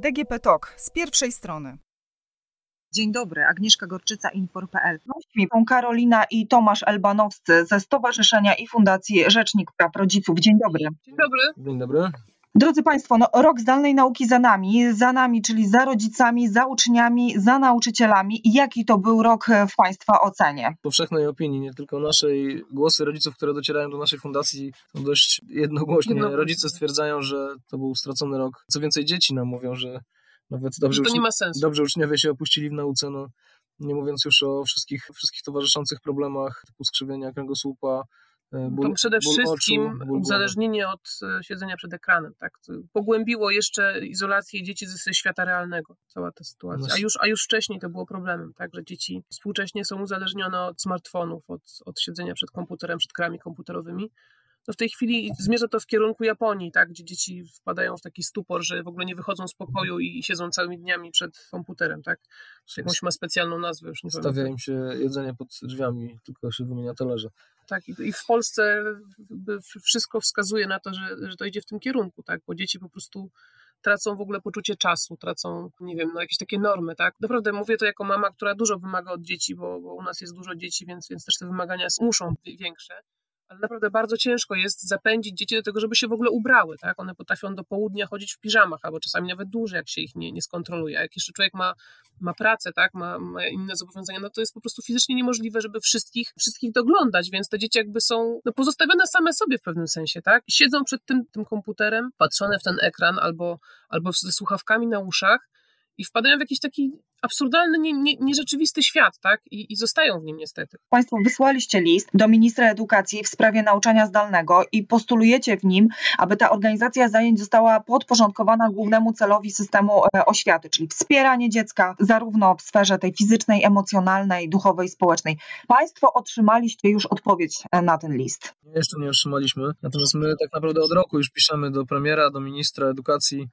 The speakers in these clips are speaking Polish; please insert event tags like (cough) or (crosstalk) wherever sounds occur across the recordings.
DGP TOK z pierwszej strony. Dzień dobry, Agnieszka Gorczyca, Infor.pl. Gośćmi są Karolina i Tomasz Elbanowscy ze Stowarzyszenia i Fundacji Rzecznik Praw Rodziców. Dzień dobry. Dzień dobry. Dzień dobry. Drodzy Państwo, no, rok zdalnej nauki za nami, za nami, czyli za rodzicami, za uczniami, za nauczycielami. Jaki to był rok w Państwa ocenie? Powszechnej opinii, nie tylko naszej, głosy rodziców, które docierają do naszej fundacji są dość jednogłośnie. Jednogłośnie. Rodzice stwierdzają, że to był stracony rok. Co więcej, dzieci nam mówią, że nawet dobrze, Że to uczni- nie ma sensu. dobrze uczniowie się opuścili w nauce, no, nie mówiąc już o wszystkich, wszystkich towarzyszących problemach typu skrzywienia kręgosłupa, e, ból, to przede wszystkim oczu, ból uzależnienie od e, siedzenia przed ekranem, tak? Pogłębiło jeszcze izolację dzieci ze świata realnego, cała ta sytuacja. No A już, a już wcześniej to było problemem, tak? Że dzieci współcześnie są uzależnione od smartfonów, od, od siedzenia przed komputerem, przed grami komputerowymi. No w tej chwili zmierza to w kierunku Japonii, tak? Gdzie dzieci wpadają w taki stupor, że w ogóle nie wychodzą z pokoju i siedzą całymi dniami przed komputerem, tak? Jakąś ma specjalną nazwę, już nie Stawia im się jedzenie pod drzwiami, tylko się wymienia talerze. Tak, i w Polsce wszystko wskazuje na to, że, że to idzie w tym kierunku, tak? Bo dzieci po prostu tracą w ogóle poczucie czasu, tracą, nie wiem, no jakieś takie normy, tak? Naprawdę mówię to jako mama, która dużo wymaga od dzieci, bo, bo u nas jest dużo dzieci, więc, więc też te wymagania muszą być większe. Ale naprawdę bardzo ciężko jest zapędzić dzieci do tego, żeby się w ogóle ubrały, tak? One potrafią do południa chodzić w piżamach, albo czasami nawet dłużej, jak się ich nie, nie skontroluje. A jak jeszcze człowiek ma, ma pracę, tak? Ma, ma inne zobowiązania, no to jest po prostu fizycznie niemożliwe, żeby wszystkich, wszystkich doglądać, więc te dzieci jakby są no, pozostawione same sobie w pewnym sensie, tak? Siedzą przed tym, tym komputerem, patrzone w ten ekran albo, albo ze słuchawkami na uszach i wpadają w jakiś taki absurdalny, nie, nie, nierzeczywisty świat, tak? I, I zostają w nim niestety. Państwo wysłaliście list do ministra edukacji w sprawie nauczania zdalnego i postulujecie w nim, aby ta organizacja zajęć została podporządkowana głównemu celowi systemu e, oświaty, czyli wspieranie dziecka zarówno w sferze tej fizycznej, emocjonalnej, duchowej, społecznej. Państwo otrzymaliście już odpowiedź e, na ten list. Jeszcze nie otrzymaliśmy. Natomiast my tak naprawdę od roku już piszemy do premiera, do ministra edukacji.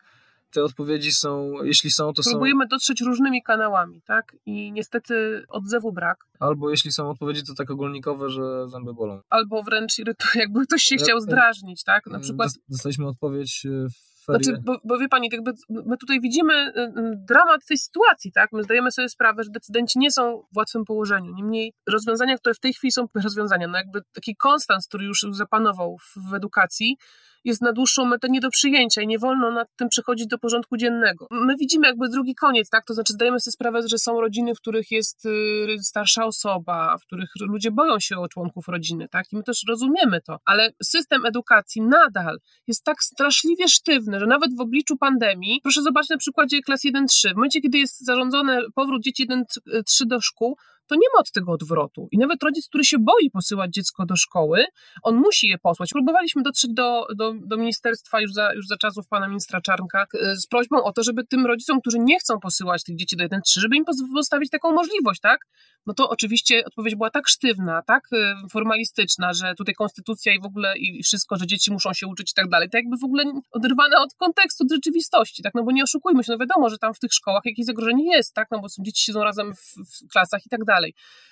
Te odpowiedzi są, jeśli są, to są, Próbujemy dotrzeć różnymi kanałami, tak? I niestety odzewu brak. albo jeśli są odpowiedzi, to tak ogólnikowe, że zęby bolą. Albo wręcz irytuje, (laughs) jakby ktoś się chciał zdrażnić, tak? Na przykład Dos- Dostaliśmy odpowiedź e, w ferie. Znaczy, bo, bo wie pani, jakby my tutaj widzimy y, y, dramat tej sytuacji, tak? My zdajemy sobie sprawę, że decydenci nie są w łatwym położeniu. Niemniej rozwiązania, które w tej chwili są (laughs) rozwiązania, no jakby taki konstans, który już zapanował w, w edukacji, jest na dłuższą metę nie do przyjęcia i nie wolno nad tym przechodzić do porządku dziennego. My widzimy jakby drugi koniec, tak? To znaczy zdajemy sobie sprawę, że są rodziny, w których jest y, starsza osoba, w których ludzie boją się o członków rodziny, tak? I my też rozumiemy to, ale system edukacji nadal jest tak straszliwie sztywny, że nawet w obliczu pandemii, proszę zobaczyć na przykładzie klas 1-3, w momencie, kiedy jest zarządzony powrót dzieci 1-3 do szkół, to nie ma od tego odwrotu. I nawet rodzic, który się boi posyłać dziecko do szkoły, on musi je posłać. Próbowaliśmy dotrzeć do, do, do ministerstwa już za, już za czasów pana ministra Czarnka e, z prośbą o to, żeby tym rodzicom, którzy nie chcą posyłać tych dzieci do 1-3, żeby im poz- postawić taką możliwość, tak? No to oczywiście odpowiedź była tak sztywna, tak e, formalistyczna, że tutaj konstytucja i w ogóle i wszystko, że dzieci muszą się uczyć i tak dalej, to jakby w ogóle oderwane od kontekstu, od rzeczywistości, tak? No bo nie oszukujmy się, no wiadomo, że tam w tych szkołach jakieś zagrożenie jest, tak? No bo są dzieci siedzą razem w, w klasach i tak dalej.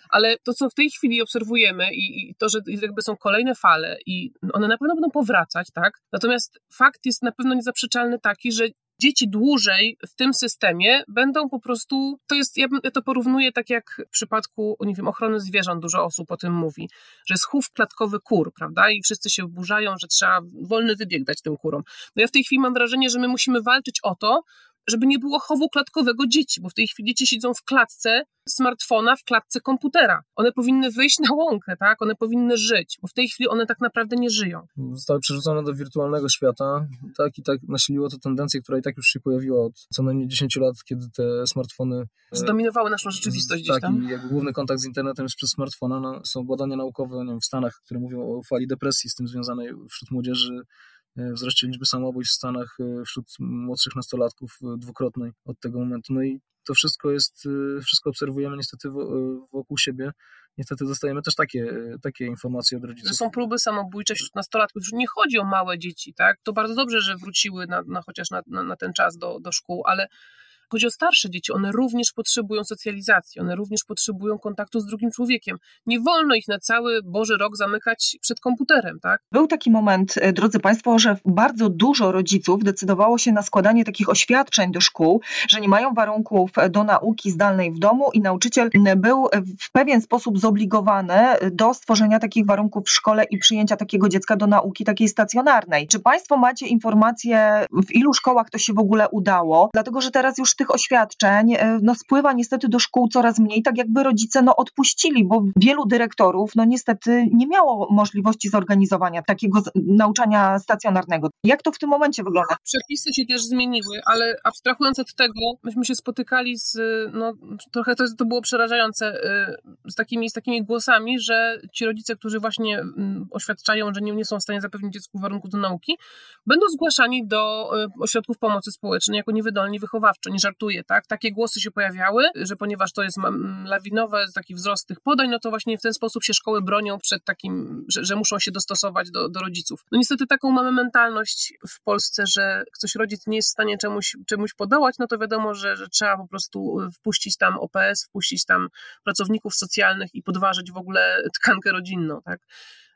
Ale to, co w tej chwili obserwujemy i, i to, że jakby są kolejne fale i one na pewno będą powracać, tak? Natomiast fakt jest na pewno niezaprzeczalny taki, że dzieci dłużej w tym systemie będą po prostu, to jest, ja to porównuję tak jak w przypadku, nie wiem, ochrony zwierząt, dużo osób o tym mówi, że jest chów klatkowy kur, prawda, i wszyscy się burzają, że trzeba wolny wybieg dać tym kurom. No ja w tej chwili mam wrażenie, że my musimy walczyć o to, żeby nie było chowu klatkowego dzieci, bo w tej chwili dzieci siedzą w klatce smartfona, w klatce komputera. One powinny wyjść na łąkę, tak? One powinny żyć, bo w tej chwili one tak naprawdę nie żyją. Zostały przerzucone do wirtualnego świata, tak i tak nasiliło to tendencję, która i tak już się pojawiła od co najmniej 10 lat, kiedy te smartfony e, Zdominowały naszą rzeczywistość gdzieś tak, tam. i jakby główny kontakt z internetem jest przez smartfona. No, są badania naukowe nie wiem, w Stanach, które mówią o fali depresji z tym związanej wśród młodzieży, wzroście liczby samobójstw w Stanach e, wśród młodszych nastolatków e, dwukrotnej od tego momentu. No i to wszystko jest, e, wszystko obserwujemy niestety wo- e, wokół siebie. Niestety dostajemy też takie, e, takie informacje od rodziców. są próby samobójcze wśród nastolatków. Już nie chodzi o małe dzieci, tak? To bardzo dobrze, że wróciły na, na chociaż na, na, na ten czas do, do szkół, ale chodzi o starsze dzieci, one również potrzebują socjalizacji, one również potrzebują kontaktu z drugim człowiekiem. Nie wolno ich na cały Boży rok zamykać przed komputerem, tak? Był taki moment, e, drodzy Państwo, że bardzo dużo rodziców decydowało się na składanie takich oświadczeń do szkół, że nie mają warunków do nauki zdalnej w domu i nauczyciel był w pewien sposób zobligowany do stworzenia takich warunków w szkole i przyjęcia takiego dziecka do nauki takiej stacjonarnej. Czy Państwo macie informacje, w ilu szkołach to się w ogóle udało? Dlatego, że teraz już tych oświadczeń e, no, spływa niestety do szkół coraz mniej, tak jakby rodzice no, odpuścili, bo wielu dyrektorów no niestety nie miało możliwości zorganizowania takiego nauczania stacjonarnego. Jak to w tym momencie wygląda? Przepisy się też zmieniły, ale abstrahując od tego, myśmy się spotykali z, no trochę to, to było przerażające, y, z takimi, z takimi głosami, że ci rodzice, którzy właśnie mm, oświadczają, że nie, nie są w stanie zapewnić dziecku warunków do nauki, będą zgłaszani do y, ośrodków pomocy społecznej jako niewydolni wychowawczo. Żartuję, tak? Takie głosy się pojawiały, że ponieważ to jest lawinowe, taki wzrost tych podań, no to właśnie w ten sposób się szkoły bronią przed takim, że, że muszą się dostosować do, do rodziców. No niestety taką mamy mentalność w Polsce, że ktoś rodzic nie jest w stanie czemuś, czemuś podołać, no to wiadomo, że, że trzeba po prostu wpuścić tam OPS, wpuścić tam pracowników socjalnych i podważyć w ogóle tkankę rodzinną, tak?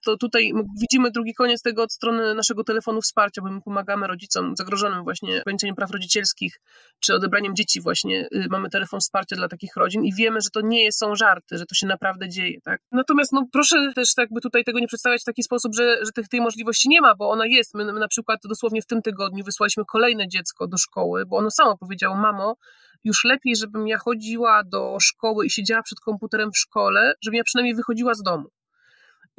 To tutaj widzimy drugi koniec tego od strony naszego telefonu wsparcia, bo my pomagamy rodzicom zagrożonym właśnie ograniczeniem praw rodzicielskich, czy odebraniem dzieci właśnie. Y, mamy telefon wsparcia dla takich rodzin i wiemy, że to nie są żarty, że to się naprawdę dzieje, tak? Natomiast no proszę też jakby tutaj tego nie przedstawiać w taki sposób, że, że tych, tej możliwości nie ma, bo ona jest. My, my na przykład dosłownie w tym tygodniu wysłaliśmy kolejne dziecko do szkoły, bo ono samo powiedziało, mamo, już lepiej, żebym ja chodziła do szkoły i siedziała przed komputerem w szkole, żebym ja przynajmniej wychodziła z domu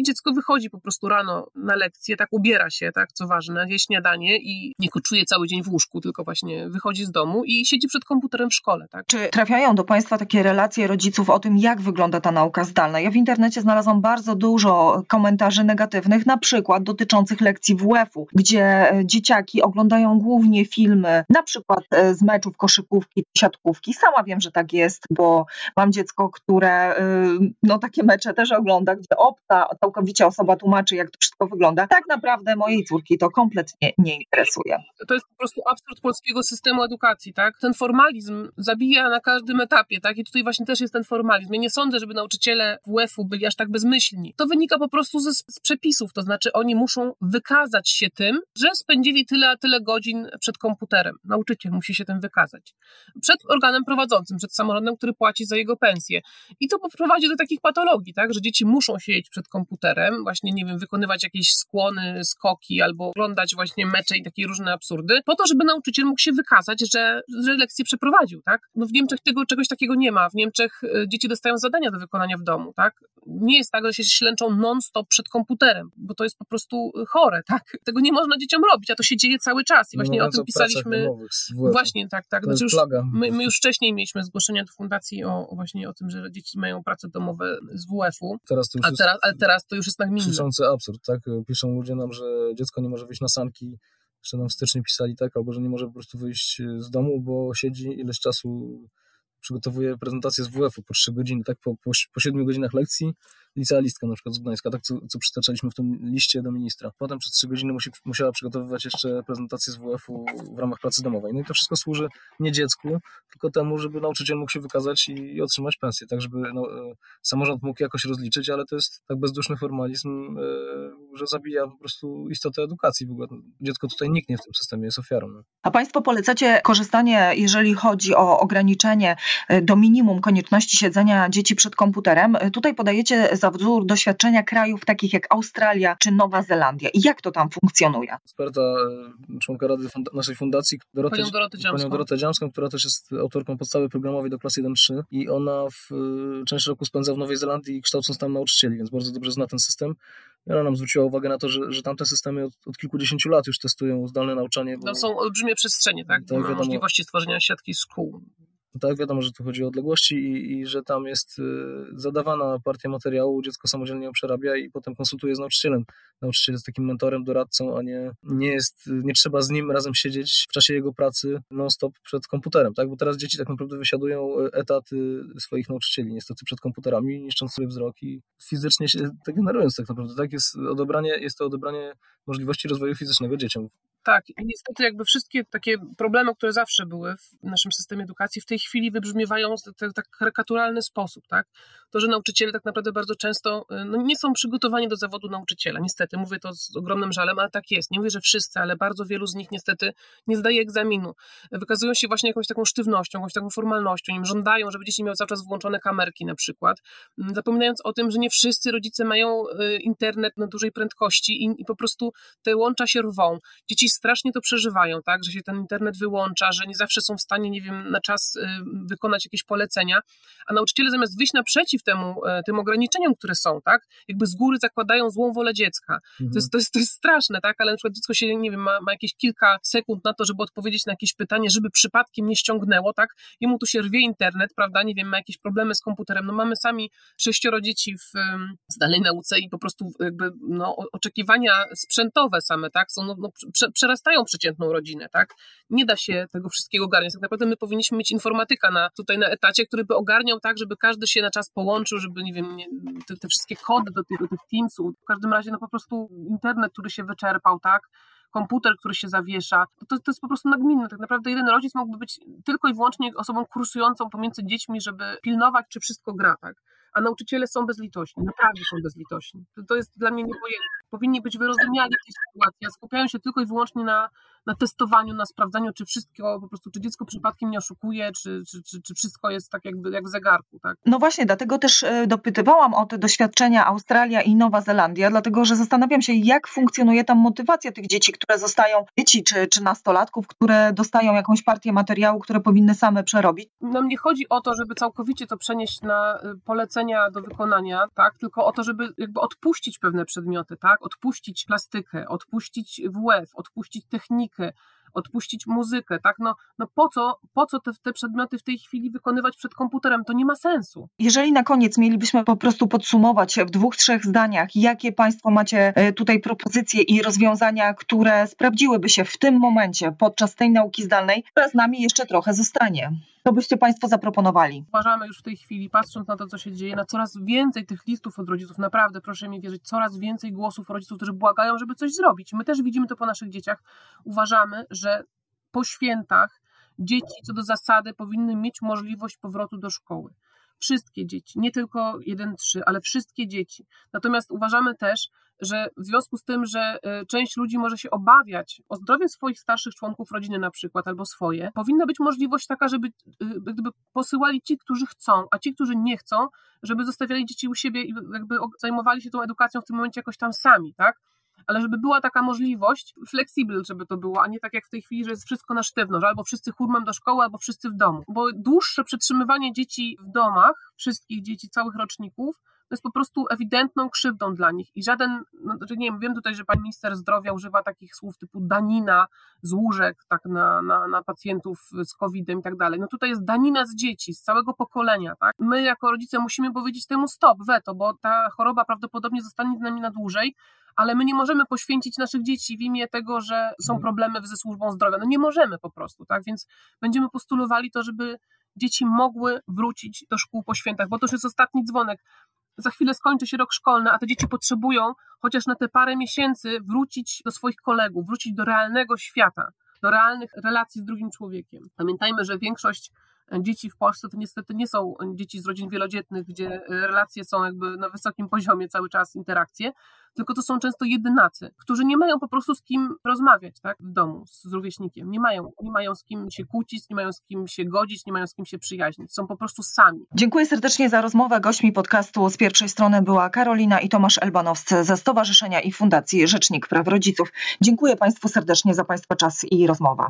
i dziecko wychodzi po prostu rano na lekcję, tak ubiera się, tak, co ważne, je śniadanie i nie koczuje cały dzień w łóżku, tylko właśnie wychodzi z domu i siedzi przed komputerem w szkole, tak. Czy trafiają do Państwa takie relacje rodziców o tym, jak wygląda ta nauka zdalna? Ja w internecie znalazłam bardzo dużo komentarzy negatywnych, na przykład dotyczących lekcji WF-u, gdzie dzieciaki oglądają głównie filmy, na przykład e, z meczów koszykówki, siatkówki. Sama wiem, że tak jest, bo mam dziecko, które y, no takie mecze też ogląda, gdzie opta całkowicie osoba tłumaczy, jak to wszystko wygląda. Tak naprawdę mojej córki to kompletnie nie interesuje. To jest po prostu absurd polskiego systemu edukacji, tak? Ten formalizm zabija na każdym etapie, tak? I tutaj właśnie też jest ten formalizm. Ja nie sądzę, żeby nauczyciele WF-u byli aż tak bezmyślni. To wynika po prostu ze, z przepisów, to znaczy oni muszą wykazać się tym, że spędzili tyle a tyle godzin przed komputerem. Nauczyciel musi się tym wykazać. Przed organem prowadzącym, przed samorządem, który płaci za jego pensję. I to prowadzi do takich patologii, tak? Że dzieci muszą siedzieć przed komputerem komputerem, właśnie, nie wiem, wykonywać jakieś skłony, skoki albo oglądać właśnie mecze i takie różne absurdy, po to, żeby nauczyciel mógł się wykazać, że, że lekcję przeprowadził, tak? No w Niemczech tego czegoś takiego nie ma. W Niemczech y, dzieci dostają zadania do wykonania w domu, tak? Nie jest tak, że się ślęczą non-stop przed komputerem, bo to jest po prostu chore, tak? Tego nie można dzieciom robić, a to się dzieje cały czas i właśnie no, o tym pisaliśmy. Właśnie, tak, tak. Znaczy już, my, my, już wcześniej mieliśmy zgłoszenia do fundacji o, o, właśnie o tym, że dzieci mają prace domowe z WF-u. Teraz to już a teraz, ale teraz to już jest nagminne. Krzyczący absurd, tak? Piszą ludzie nam, że dziecko nie może wyjść na sanki, jeszcze nam wstecznie pisali, tak? Albo, że nie może po prostu wyjść z domu, bo siedzi ileś czasu przygotowuje prezentację z WF-u po 3 godziny, tak? Po, po, po 7 godzinach lekcji licealistka na przykład z Gdańska, tak co, co przytaczaliśmy w tym liście do ministra. Potem przez trzy godziny musi, musiała przygotowywać jeszcze prezentację z WF-u w ramach pracy domowej. No i to wszystko służy nie dziecku, tylko temu, żeby nauczyciel mógł się wykazać i, i otrzymać pensję, tak żeby no, e, samorząd mógł jakoś rozliczyć, ale to jest tak bezduszny formalizm, e, że zabija po prostu istotę edukacji w ogóle. Dziecko tutaj nikt nie w tym systemie jest ofiarą. No. A Państwo polecacie korzystanie, jeżeli chodzi o ograniczenie e, do minimum konieczności siedzenia dzieci przed komputerem. Tutaj podajecie za wzór doświadczenia krajów takich jak Australia czy Nowa Zelandia. I jak to tam funkcjonuje? Eksperta, e, członka Rady funda naszej fundacji, Dorotę, panią Dorotę Dziamską. Panią Dorotę Dziamską, która też jest autorką podstawy programowej do klasy 1-3 i ona w e, część roku spędza w Nowej Zelandii kształcąc tam nauczycieli, więc bardzo dobrze zna ten system. I ona nam zwróciła uwagę na to, że, że tamte systemy od, od kilkudziesięciu lat już testują zdalne nauczanie. Bo... są olbrzymie przestrzenie, tak? tak wiadomo, możliwości stworzenia siatki szkół. No tak, wiadomo, że tu chodzi o odległości i, i, że tam jest y, zadawana partia materiału, dziecko samodzielnie ją przerabia i potem konsultuje z nauczycielem. Nauczyciel jest takim mentorem, doradcą, a nie, nie jest, nie trzeba z nim razem siedzieć w czasie jego pracy non-stop przed komputerem, tak? Bo teraz dzieci tak naprawdę wysiadują etaty swoich nauczycieli niestety przed komputerami, niszcząc sobie wzrok i fizycznie się degenerując tak naprawdę, tak? Jest odebranie, jest to odebranie możliwości rozwoju fizycznego dzieciom Tak, i niestety jakby wszystkie takie problemy, które zawsze były w naszym systemie edukacji, w tej chwili wybrzmiewają w tak karykaturalny sposób, tak? To, że nauczyciele tak naprawdę bardzo często y, no, nie są przygotowani do zawodu nauczyciela. Niestety, mówię to z ogromnym żalem, ale tak jest. Nie mówię, że wszyscy, ale bardzo wielu z nich niestety nie zdaje egzaminu. Wykazują się właśnie jakąś taką sztywnością, jakąś taką formalnością. Im żądają, żeby dzieci miały cały czas włączone kamerki na przykład, mm, zapominając o tym, że nie wszyscy rodzice mają y, internet na dużej prędkości i, i po prostu te łącza się rwą. Dzieci strasznie to przeżywają, tak, że się ten internet wyłącza, że nie zawsze są w stanie, nie wiem, na czas y, wykonać jakieś polecenia, a nauczyciele zamiast wyjść naprzeciw temu, y, tym ograniczeniom, które są, tak, jakby z góry zakładają złą wolę dziecka. Mhm. To, jest, to, jest, to jest straszne, tak, ale na przykład dziecko się, nie wiem, ma, ma jakieś kilka sekund na to, żeby odpowiedzieć na jakieś pytanie, żeby przypadkiem nie ściągnęło, tak, jemu tu się rwie internet, prawda, nie wiem, ma jakieś problemy z komputerem, no mamy sami sześcioro dzieci w zdalnej nauce i po prostu jakby, no, oczekiwania sprzętowe same, tak, są, no, no przerastają przeciętną rodzinę, tak? Nie da się tego wszystkiego ogarniać. Tak naprawdę my powinniśmy mieć informatyka na, tutaj na etacie, który by ogarniał tak, żeby każdy się na czas połączył, żeby, nie wiem, nie, te, te, wszystkie kody do tych, do tych Teamsów, w każdym razie, no po prostu internet, który się wyczerpał, tak? komputer, który się zawiesza, to, to jest po prostu nagminne. Tak naprawdę jeden rodzic mógłby być tylko i wyłącznie osobą kursującą pomiędzy dziećmi, żeby pilnować, czy wszystko gra, tak? a nauczyciele są bezlitośni, naprawdę są bezlitośni. To, to jest dla mnie niepojęte. Powinni być wyrozumiali w tej sytuacji, a skupiają się tylko i wyłącznie na, na testowaniu, na sprawdzaniu, czy wszystko, po prostu, czy dziecko przypadkiem nie oszukuje, czy, czy, czy, czy wszystko jest tak jakby jak w zegarku. Tak? No właśnie, dlatego też e, dopytywałam o te doświadczenia Australia i Nowa Zelandia, dlatego że zastanawiam się, jak funkcjonuje tam motywacja tych dzieci, które zostają, dzieci czy, czy nastolatków, które dostają jakąś partię materiału, które powinny same przerobić. Nam nie chodzi o to, żeby całkowicie to przenieść na y, polecenia do wykonania, tak, tylko o to, żeby jakby odpuścić pewne przedmioty, tak, odpuścić plastykę, odpuścić WF, odpuścić technikę, que odpuścić muzykę, tak? No, no po co, po co te, te przedmioty w tej chwili wykonywać przed komputerem? To nie ma sensu. Jeżeli na koniec mielibyśmy po prostu podsumować w dwóch, trzech zdaniach, jakie Państwo macie e, tutaj propozycje i rozwiązania, które sprawdziłyby się w tym momencie podczas tej nauki zdalnej, która z nami jeszcze trochę zostanie. Co byście Państwo zaproponowali? Uważamy już w tej chwili, patrząc na to, co się dzieje, na coraz więcej tych listów od rodziców, naprawdę proszę mi wierzyć, coraz więcej głosów rodziców, którzy błagają, żeby coś zrobić. My też widzimy to po naszych dzieciach. Uważamy, że po świętach dzieci co do zasady powinny mieć możliwość powrotu do szkoły. Wszystkie dzieci, nie tylko 1-3, ale wszystkie dzieci. Natomiast uważamy też, że w związku z tym, że y, część ludzi może się obawiać o zdrowie swoich starszych członków rodziny na przykład, albo swoje, powinna być możliwość taka, żeby y, gdyby posyłali ci, którzy chcą, a ci, którzy nie chcą, żeby zostawiali dzieci u siebie i jakby zajmowali się tą edukacją w tym momencie jakoś tam sami, tak? Ale żeby była taka możliwość, flexible, żeby to było, a nie tak jak w tej chwili, że jest wszystko na sztywno, że albo wszyscy hurmem do szkoły, albo wszyscy w domu. Bo dłuższe przetrzymywanie dzieci w domach, wszystkich dzieci, całych roczników, to jest po prostu ewidentną krzywdą dla nich. I żaden, no, znaczy nie wiem, wiem tutaj, że pani minister zdrowia używa takich słów typu danina z łóżek tak na, na, na pacjentów z COVID-em i tak dalej. No tutaj jest danina z dzieci, z całego pokolenia, tak? My jako rodzice musimy powiedzieć temu stop, weto, bo ta choroba prawdopodobnie zostanie z nami na dłużej, ale my nie możemy poświęcić naszych dzieci w imię tego, że są mhm. problemy ze służbą zdrowia. No nie możemy po prostu, tak? Więc będziemy postulowali to, żeby dzieci mogły wrócić do szkół po świętach, bo to już jest ostatni dzwonek. Za chwilę skończy się rok szkolny, a te dzieci potrzebują chociaż na te parę miesięcy wrócić do swoich kolegów, wrócić do realnego świata, do realnych relacji z drugim człowiekiem. Pamiętajmy, że większość dzieci w Polsce to niestety nie są dzieci z rodzin wielodzietnych, gdzie relacje są jakby na wysokim poziomie cały czas, interakcje, tylko to są często jedynacy, którzy nie mają po prostu z kim rozmawiać tak, w domu z rówieśnikiem. Nie mają, nie mają z kim się kłócić, nie mają z kim się godzić, nie mają z kim się przyjaźnić. Są po prostu sami. Dziękuję serdecznie za rozmowę. Gośćmi podcastu z pierwszej strony była Karolina i Tomasz Elbanowscy ze Stowarzyszenia i Fundacji Rzecznik Praw Rodziców. Dziękuję Państwu serdecznie za Państwa czas i rozmowę.